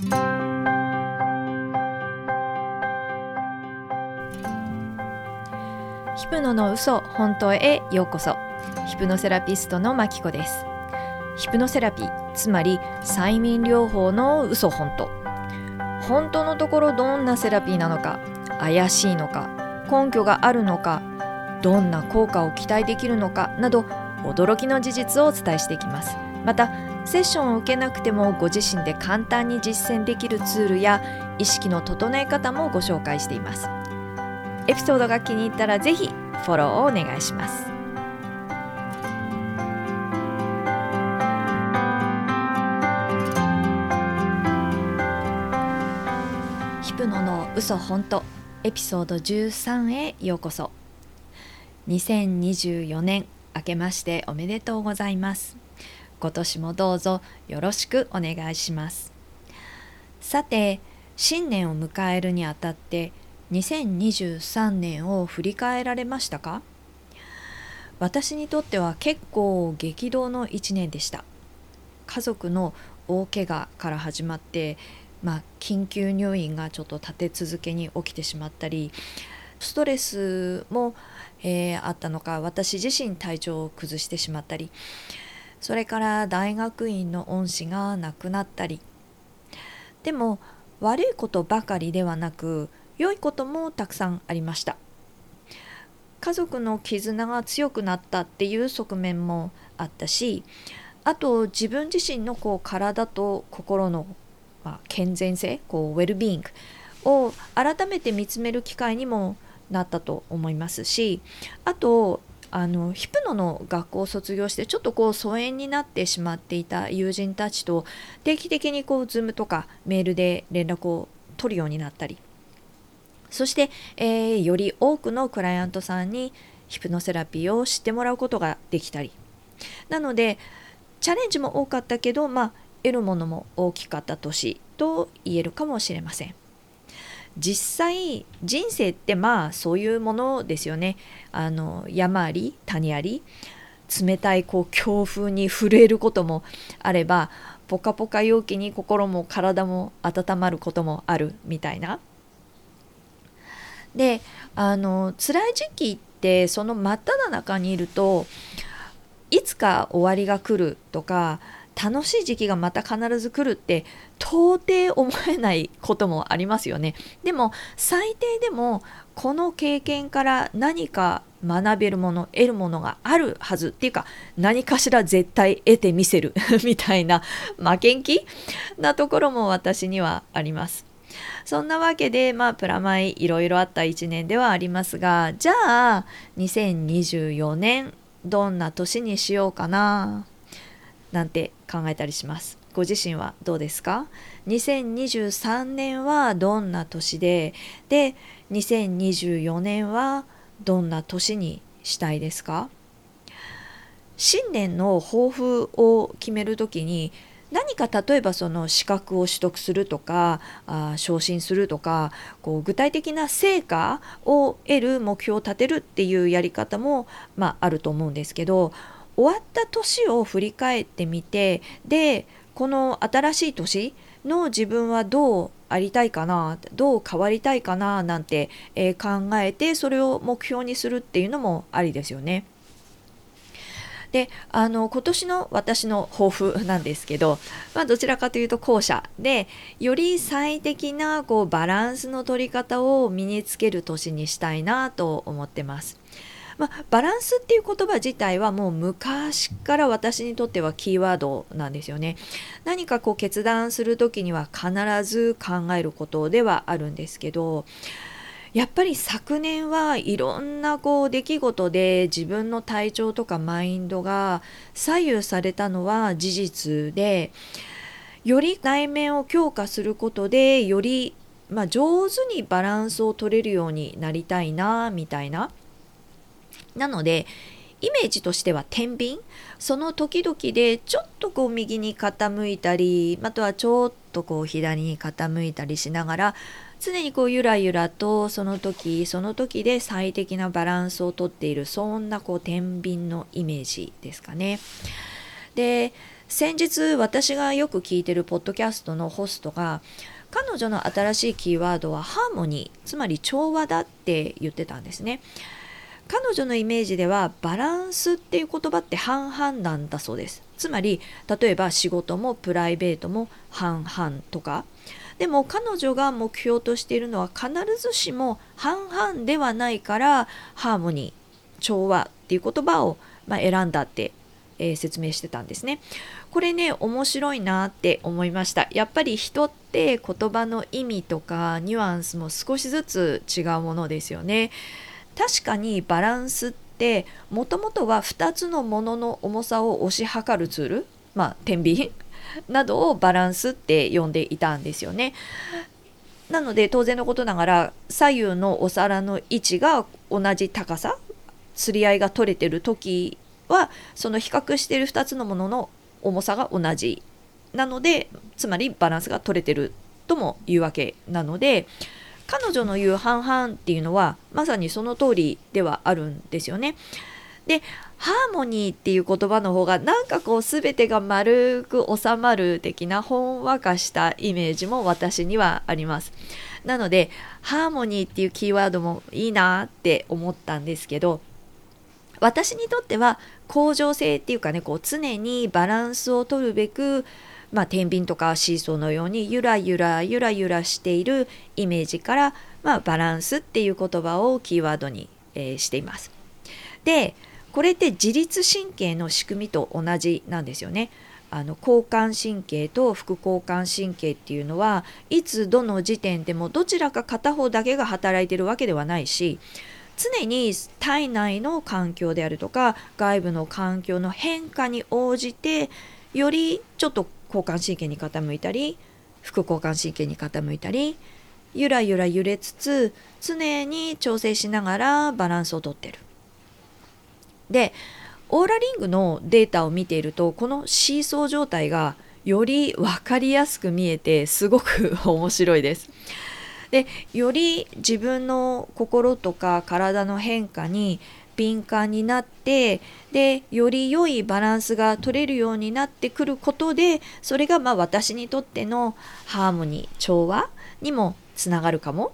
ヒプノの嘘本当へようこそ。ヒプノセラピストのマキコです。ヒプノセラピーつまり催眠療法の嘘本当。本当のところどんなセラピーなのか怪しいのか根拠があるのかどんな効果を期待できるのかなど驚きの事実をお伝えしていきます。またセッションを受けなくてもご自身で簡単に実践できるツールや意識の整え方もご紹介しています。エピソードが気に入ったらぜひフォローをお願いします。ヒプノの嘘本当エピソード13へようこそ。2024年明けましておめでとうございます。今年もどうぞよろしくお願いします。さて新年を迎えるにあたって2023年を振り返られましたか？私にとっては結構激動の1年でした。家族の大怪我から始まってまあ、緊急入院がちょっと立て続けに起きてしまったりストレスも、えー、あったのか私自身体調を崩してしまったりそれから大学院の恩師が亡くなったり。でも悪いことばかりではなく良いこともたくさんありました。家族の絆が強くなったっていう側面もあったしあと自分自身のこう体と心のまあ、健全性こうウェルビーイングを改めて見つめる機会にもなったと思いますしあとあのヒプノの学校を卒業してちょっとこう疎遠になってしまっていた友人たちと定期的にこう Zoom とかメールで連絡を取るようになったりそして、えー、より多くのクライアントさんにヒプノセラピーを知ってもらうことができたりなのでチャレンジも多かったけど、まあ、得るものも大きかった年と言えるかもしれません。実際人生ってまあそういうものですよね。あの山あり谷あり冷たいこう強風に震えることもあればポカポカ陽気に心も体も温まることもあるみたいな。であの辛い時期ってその真っ只中にいるといつか終わりが来るとか楽しい時期がまた必ず来るって到底思えないこともありますよね。でも最低でもこの経験から何か学べるもの得るものがあるはずっていうか何かしら絶対得てみせる みたいな負けん気なところも私にはあります。そんなわけでまあプラマイいろいろあった1年ではありますがじゃあ2024年どんな年にしようかななんて考えたりします。ご自身はどうですか ?2023 年はどんな年で、で、2024年はどんな年にしたいですか？新年の抱負を決める時に何か例えばその資格を取得するとかあ昇進するとかこう具体的な成果を得る目標を立てるっていうやり方も、まあ、あると思うんですけど終わった年を振り返ってみてでこの新しい年の自分はどうありたいかなどう変わりたいかななんて、えー、考えてそれを目標にするっていうのもありですよね。であの今年の私の抱負 なんですけど、まあ、どちらかというと後者でより最適なこうバランスの取り方を身につける年にしたいなと思ってます。まあ、バランスっていう言葉自体はもう昔から私にとってはキーワードなんですよね。何かこう決断する時には必ず考えることではあるんですけどやっぱり昨年はいろんなこう出来事で自分の体調とかマインドが左右されたのは事実でより内面を強化することでよりまあ、上手にバランスを取れるようになりたいなみたいななのでイメージとしては天秤？その時々でちょっとこう右に傾いたりあとはちょっとこう左に傾いたりしながら常にこうゆらゆらとその時その時で最適なバランスをとっているそんなこう天秤のイメージですかね。で先日私がよく聞いてるポッドキャストのホストが彼女の新しいキーワードはハーモニーつまり調和だって言ってたんですね彼女のイメージではバランスっていう言葉って半々なんだそうですつまり例えば仕事もプライベートも半々とかでも彼女が目標としているのは必ずしも半々ではないからハーモニー調和っていう言葉をま選んだってえー、説明してたんですね。これね面白いなって思いました。やっぱり人って言葉の意味とかニュアンスも少しずつ違うものですよね。確かにバランスってもともとは2つのものの重さを押し量るツールまあ天秤 などをバランスって呼んでいたんですよね。なので当然のことながら左右のお皿の位置が同じ高さ釣り合いが取れてる時はその比較してる2つのものの重さが同じなのでつまりバランスが取れてるとも言うわけなので彼女の言う半々っていうのはまさにその通りではあるんですよね。でハーモニーっていう言葉の方がなんかこう全てが丸く収まる的なほんわかしたイメージも私にはあります。なのでハーモニーっていうキーワードもいいなって思ったんですけど私にとっては恒常性っていうかねこう常にバランスを取るべくまあ、天秤とかシーソーのようにゆらゆらゆらゆらしているイメージから、まあ、バランスっていう言葉をキーワードに、えー、しています。でこれって自律神経の仕組みと同じなんですよね。あの交感神経と副交感神経っていうのはいつどの時点でもどちらか片方だけが働いてるわけではないし常に体内の環境であるとか外部の環境の変化に応じてよりちょっと交感神経に傾いたり副交感神経に傾いたりゆらゆら揺れつつ常に調整しながらバランスをとってる。でオーラリングのデータを見ているとこのシーソー状態がより分かりやすく見えてすごく面白いです。でより自分の心とか体の変化に敏感になってでより良いバランスが取れるようになってくることでそれがまあ私にとってのハーモニー調和にもつながるかも。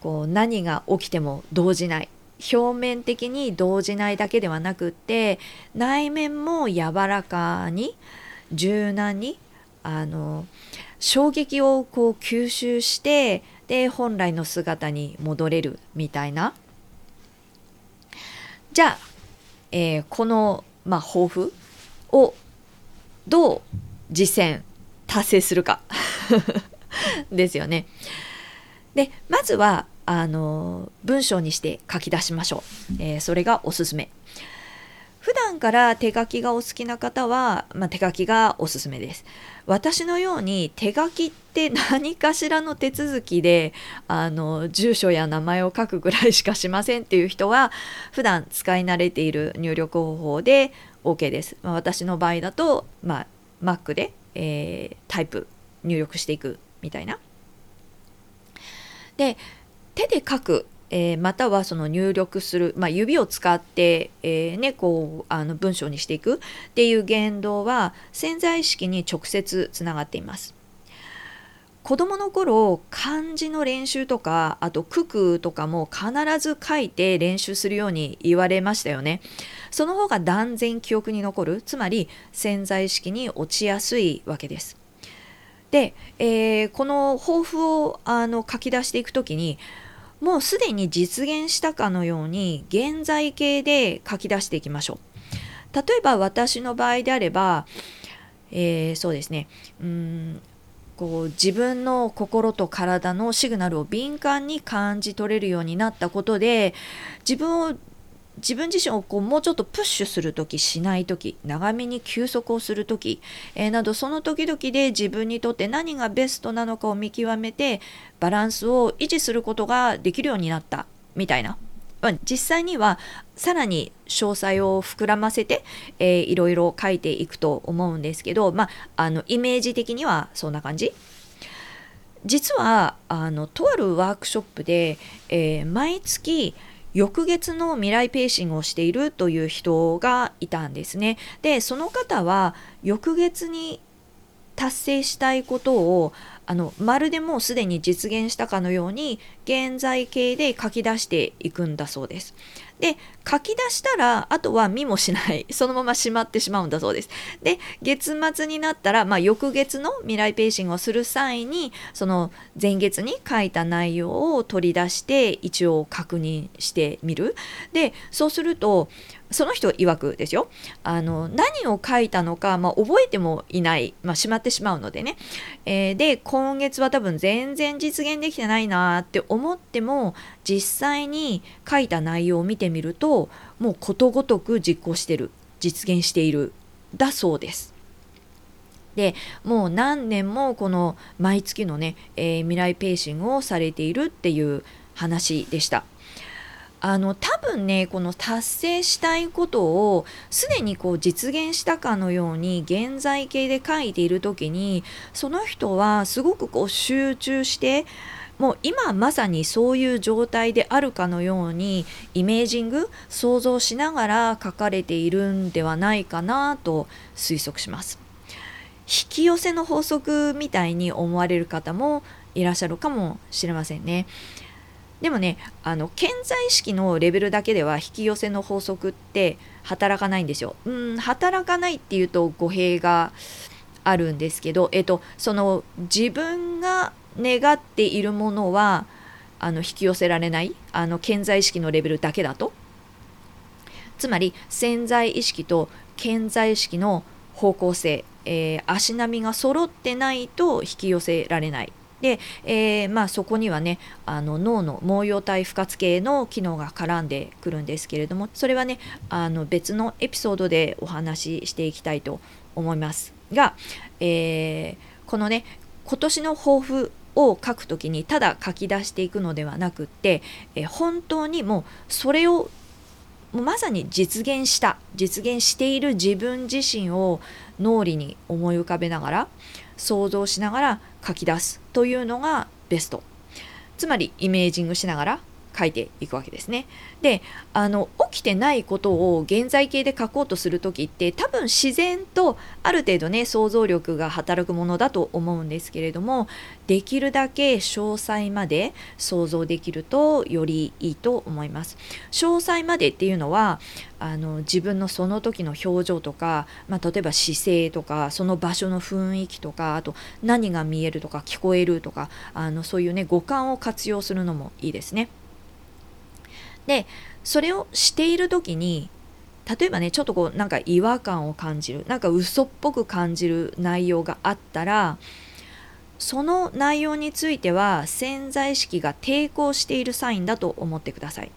こう何が起きても動じない。表面的に動じないだけではなくって内面も柔らかに柔軟にあの衝撃をこう吸収してで本来の姿に戻れるみたいなじゃあ、えー、この、まあ、抱負をどう実践達成するか ですよね。でまずはあの文章にして書き出しましょう、えー、それがおすすめ。普段から手書きがお好きな方は、まあ、手書きがおすすめです。私のように手書きって何かしらの手続きであの住所や名前を書くぐらいしかしませんっていう人は普段使い慣れている入力方法で OK です。まあ、私の場合だと、まあ、Mac で、えー、タイプ入力していくみたいな。で手で書くえー、またはその入力する、まあ、指を使って、えー、ね、こうあの文章にしていくっていう言動は潜在意識に直接つながっています。子供の頃漢字の練習とかあと九九とかも必ず書いて練習するように言われましたよね。その方が断然記憶に残るつまり潜在意識に落ちやすいわけです。で、えー、この抱負をあの書き出していく時にもうすでに実現したかのように現在形で書き出していきましょう。例えば私の場合であれば、えー、そうですねうんこう自分の心と体のシグナルを敏感に感じ取れるようになったことで自分を自分自身をこうもうちょっとプッシュする時しない時長めに休息をする時、えー、などその時々で自分にとって何がベストなのかを見極めてバランスを維持することができるようになったみたいな。実際にはさらに詳細を膨らませて、えー、いろいろ書いていくと思うんですけど、まあ、あのイメージ的にはそんな感じ。実はあのとあるワークショップで、えー、毎月翌月の未来ペーシングをしているという人がいたんですね。でその方は翌月に達成したいことをあのまるでもうすでに実現したかのように現在形で書き出していくんだそうです。で書き出したらあとは見もしない そのまましまってしまうんだそうです。で月末になったら、まあ、翌月の未来ペーシングをする際にその前月に書いた内容を取り出して一応確認してみる。でそうするとその人曰くですよあの何を書いたのか、まあ、覚えてもいない、まあ、しまってしまうのでね、えー、で今月は多分全然実現できてないなって思っても実際に書いた内容を見てみるともうことごとく実行してる実現しているだそうです。でもう何年もこの毎月のね、えー、未来ペーシングをされているっていう話でした。あの多分ねこの達成したいことをすでにこう実現したかのように現在形で書いている時にその人はすごくこう集中してもう今まさにそういう状態であるかのようにイメージング想像しながら書かれているんではないかなと推測します。引き寄せの法則みたいに思われる方もいらっしゃるかもしれませんね。でもねあの潜在意識のレベルだけでは引き寄せの法則って働かないんですよ。うん働かないっていうと語弊があるんですけど、えっと、その自分が願っているものはあの引き寄せられないあの潜在意識のレベルだけだと。つまり潜在意識と潜在意識の方向性、えー、足並みが揃ってないと引き寄せられない。で、えー、まあ、そこにはねあの脳の毛様体不活系の機能が絡んでくるんですけれどもそれはねあの別のエピソードでお話ししていきたいと思いますが、えー、このね今年の抱負を書くときにただ書き出していくのではなくって、え本当にもうそれをまさに実現した実現している自分自身を脳裏に思い浮かべながら想像しながら書き出すというのがベスト。つまりイメージングしながら書いていくわけですね。であの起きてないことを現在形で書こうとする時って多分自然とある程度ね想像力が働くものだと思うんですけれどもできるだけ詳細まで想像できるとよりいいと思います。詳細までっていうのはあの自分のその時の表情とか、まあ、例えば姿勢とかその場所の雰囲気とかあと何が見えるとか聞こえるとかあのそういうね五感を活用するのもいいですね。でそれをしている時に例えばねちょっとこうなんか違和感を感じるなんか嘘っぽく感じる内容があったらその内容については潜在意識が抵抗しているサインだと思ってください。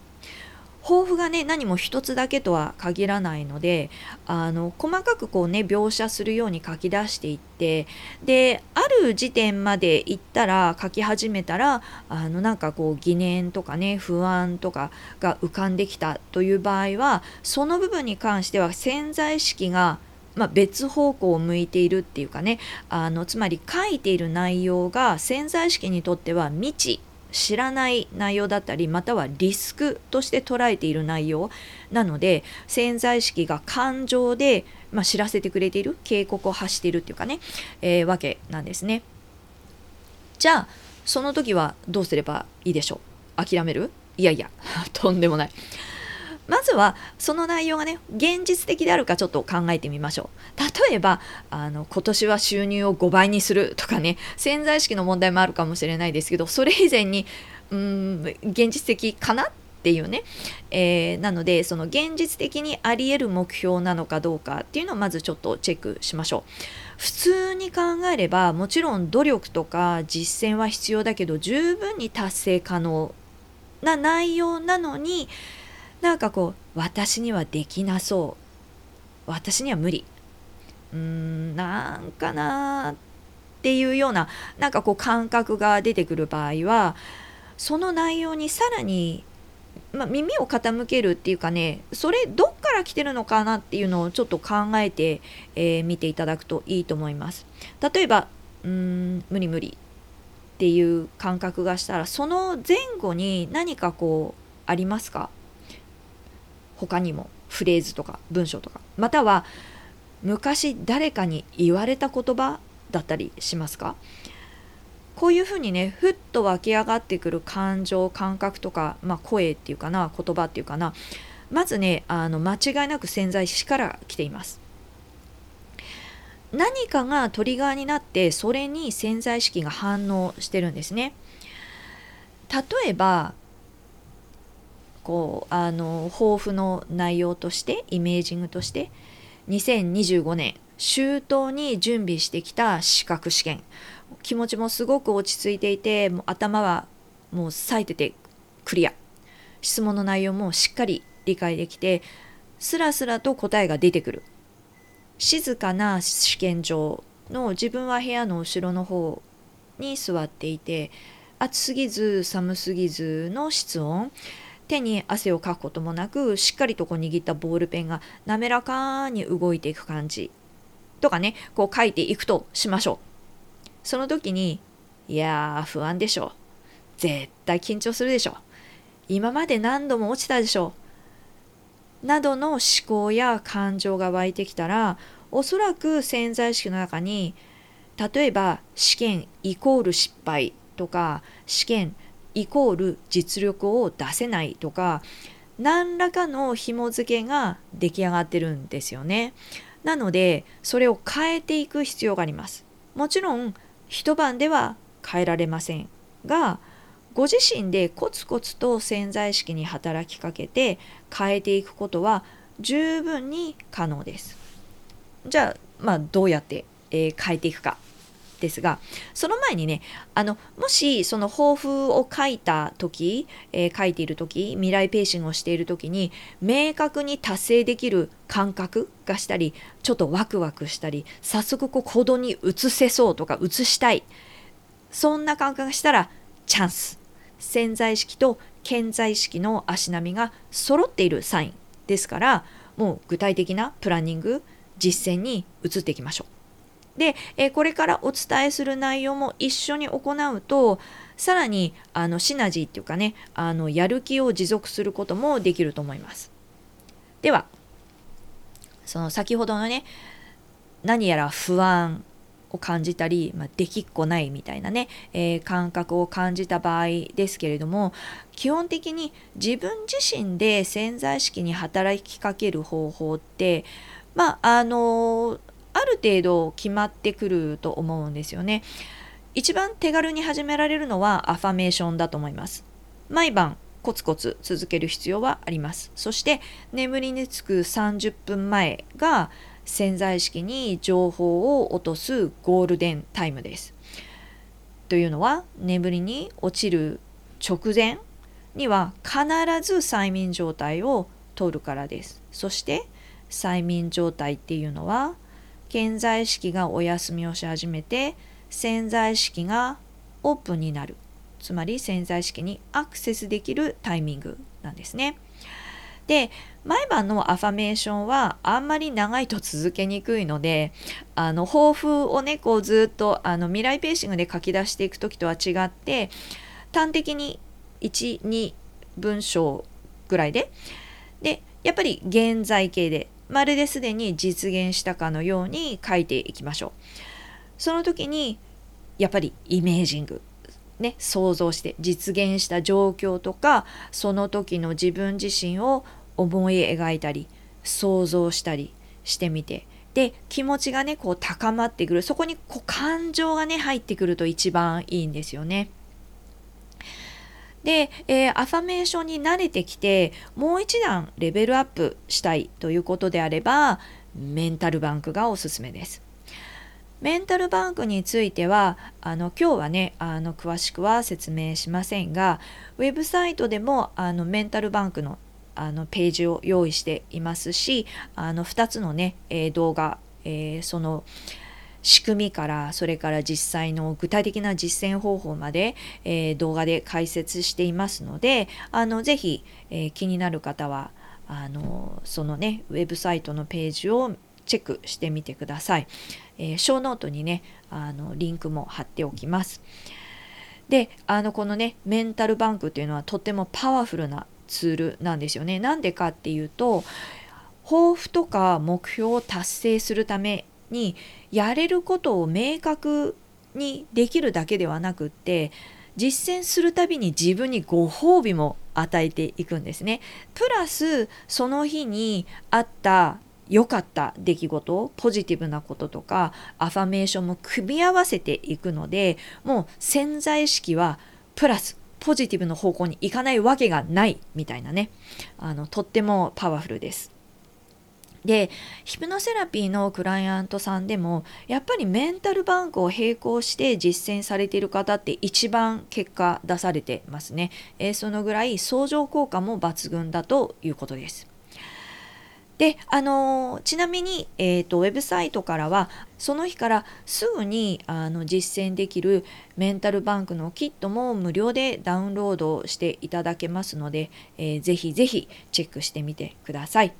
抱負がね何も一つだけとは限らないのであの細かくこうね描写するように書き出していってである時点まで行ったら書き始めたらあのなんかこう疑念とかね不安とかが浮かんできたという場合はその部分に関しては潜在意識がまあ、別方向を向いているっていうかねあのつまり書いている内容が潜在意識にとっては未知知らない内容だったりまたはリスクとして捉えている内容なので潜在意識が感情で、まあ、知らせてくれている警告を発しているっていうかね、えー、わけなんですね。じゃあその時はどうすればいいでしょう？諦める？いやいや とんでもない。まずはその内容がね現実的であるかちょっと考えてみましょう。例えばあの今年は収入を5倍にするとかね潜在意識の問題もあるかもしれないですけどそれ以前にうん現実的かなっていうね、えー、なのでその現実的にあり得る目標なのかどうかっていうのをまずちょっとチェックしましょう。普通に考えればもちろん努力とか実践は必要だけど十分に達成可能な内容なのになんかこう私にはできなそう。私には無理。うーんなんかなっていうようななんかこう感覚が出てくる場合はその内容にさらに、まあ、耳を傾けるっていうかねそれどっから来てるのかなっていうのをちょっと考えて、えー、見ていただくといいと思います。例えばうーん無理無理っていう感覚がしたらその前後に何かこうありますか？他にもフレーズとか文章とか。または昔誰かに言われた言葉だったりしますか？こういうふうにねふっと湧き上がってくる感情感覚とか、まあ、声っていうかな言葉っていうかな。まずねあの間違いなく潜在意識から来ています。何かがトリガーになってそれに潜在意識が反応してるんですね。例えばこうあの抱負の内容としてイメージングとして2025年周到に準備してきた資格試験。気持ちもすごく落ち着いていてもう頭はもう冴えててクリア。質問の内容もしっかり理解できてスラスラと答えが出てくる。静かな試験場の自分は部屋の後ろの方に座っていて暑すぎず寒すぎずの室温手に汗をかくこともなくしっかりとこう握ったボールペンが滑らかに動いていく感じとかねこう書いていくとしましょう。その時にいやー不安でしょ絶対緊張するでしょ今まで何度も落ちたでしょなどの思考や感情が湧いてきたらおそらく潜在意識の中に例えば試験イコール失敗とか試験イコール実力を出せないとか何らかの紐付けが出来上がってるんですよね。なのでそれを変えていく必要があります。もちろん一晩では変えられませんがご自身でコツコツと潜在意識に働きかけて変えていくことは十分に可能です。じゃあまあどうやって、えー、変えていくかですがその前にねあのもしその抱負を書いた時、えー、書いている時未来ペーシングをしている時に明確に達成できる感覚がしたりちょっとワクワクしたり早速こう行動に移せそうとか移したいそんな感覚がしたらチャンス潜在意識と潜在意識の足並みが揃っているサインですからもう具体的なプランニング実践に移っていきましょう。で、えこれからお伝えする内容も一緒に行うとさらにあのシナジーっていうかねあのやる気を持続することもできると思います。ではその先ほどのね何やら不安を感じたり、まあ、できっこないみたいなね、えー、感覚を感じた場合ですけれども基本的に自分自身で潜在意識に働きかける方法ってまああのーある程度決まってくると思うんですよね。一番手軽に始められるのはアファメーションだと思います。毎晩コツコツ続ける必要はあります。そして眠りにつく30分前が潜在意識に情報を落とすゴールデンタイムです。というのは眠りに落ちる直前には必ず催眠状態を取るからです。そして催眠状態っていうのは潜在意識がお休みをし始めて潜在意識がオープンになるつまり潜在意識にアクセスできるタイミングなんですね。で毎晩のアファメーションはあんまり長いと続けにくいのであの抱負をねこうずっとあの未来ペーシングで書き出していく時とは違って端的に12文章ぐらいででやっぱり現在形でまるですでに実現したかのように書いていきましょう。その時にやっぱりイメージングね、想像して実現した状況とかその時の自分自身を思い描いたり想像したりしてみてで気持ちがねこう高まってくるそこにこう感情がね入ってくると一番いいんですよね。で、えー、アファメーションに慣れてきてもう一段レベルアップしたいということであればメンタルバンクがおすすめです。メンタルバンクについてはあの今日はねあの詳しくは説明しませんがウェブサイトでもあのメンタルバンクのあのページを用意していますしあの2つのね、えー、動画、えー、その仕組みからそれから実際の具体的な実践方法まで、えー、動画で解説していますのであのぜひ、えー、気になる方はあのそのねウェブサイトのページをチェックしてみてください。えー、ショーノートにねあのリンクも貼っておきます。であのこのねメンタルバンクっていうのはとてもパワフルなツールなんですよね。なんでかっていうと抱負とか目標を達成するためにやれることを明確にできるだけではなくって実践するたびに自分にご褒美も与えていくんですね。プラスその日にあった良かった出来事ポジティブなこととかアファメーションも組み合わせていくのでもう潜在意識はプラスポジティブの方向に行かないわけがないみたいなねあのとってもパワフルです。でヒプノセラピーのクライアントさんでもやっぱりメンタルバンクを並行して実践されている方って一番結果出されてますね、えー、そのぐらい相乗効果も抜群だということですであのちなみに、えーと、ウェブサイトからはその日からすぐにあの実践できるメンタルバンクのキットも無料でダウンロードしていただけますので、えー、ぜひぜひチェックしてみてください。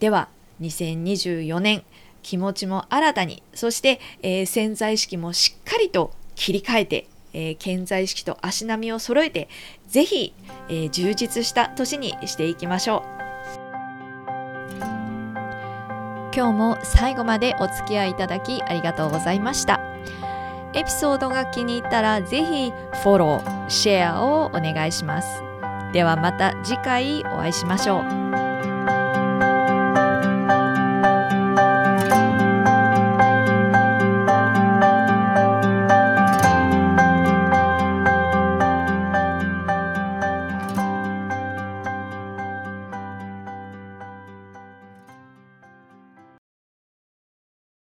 では2024年気持ちも新たにそして、えー、潜在意識もしっかりと切り替えて、えー、潜在意識と足並みを揃えてぜひ、えー、充実した年にしていきましょう。今日も最後までお付き合いいただきありがとうございました。エピソードが気に入ったらぜひフォローシェアをお願いします。ではまた次回お会いしましょう。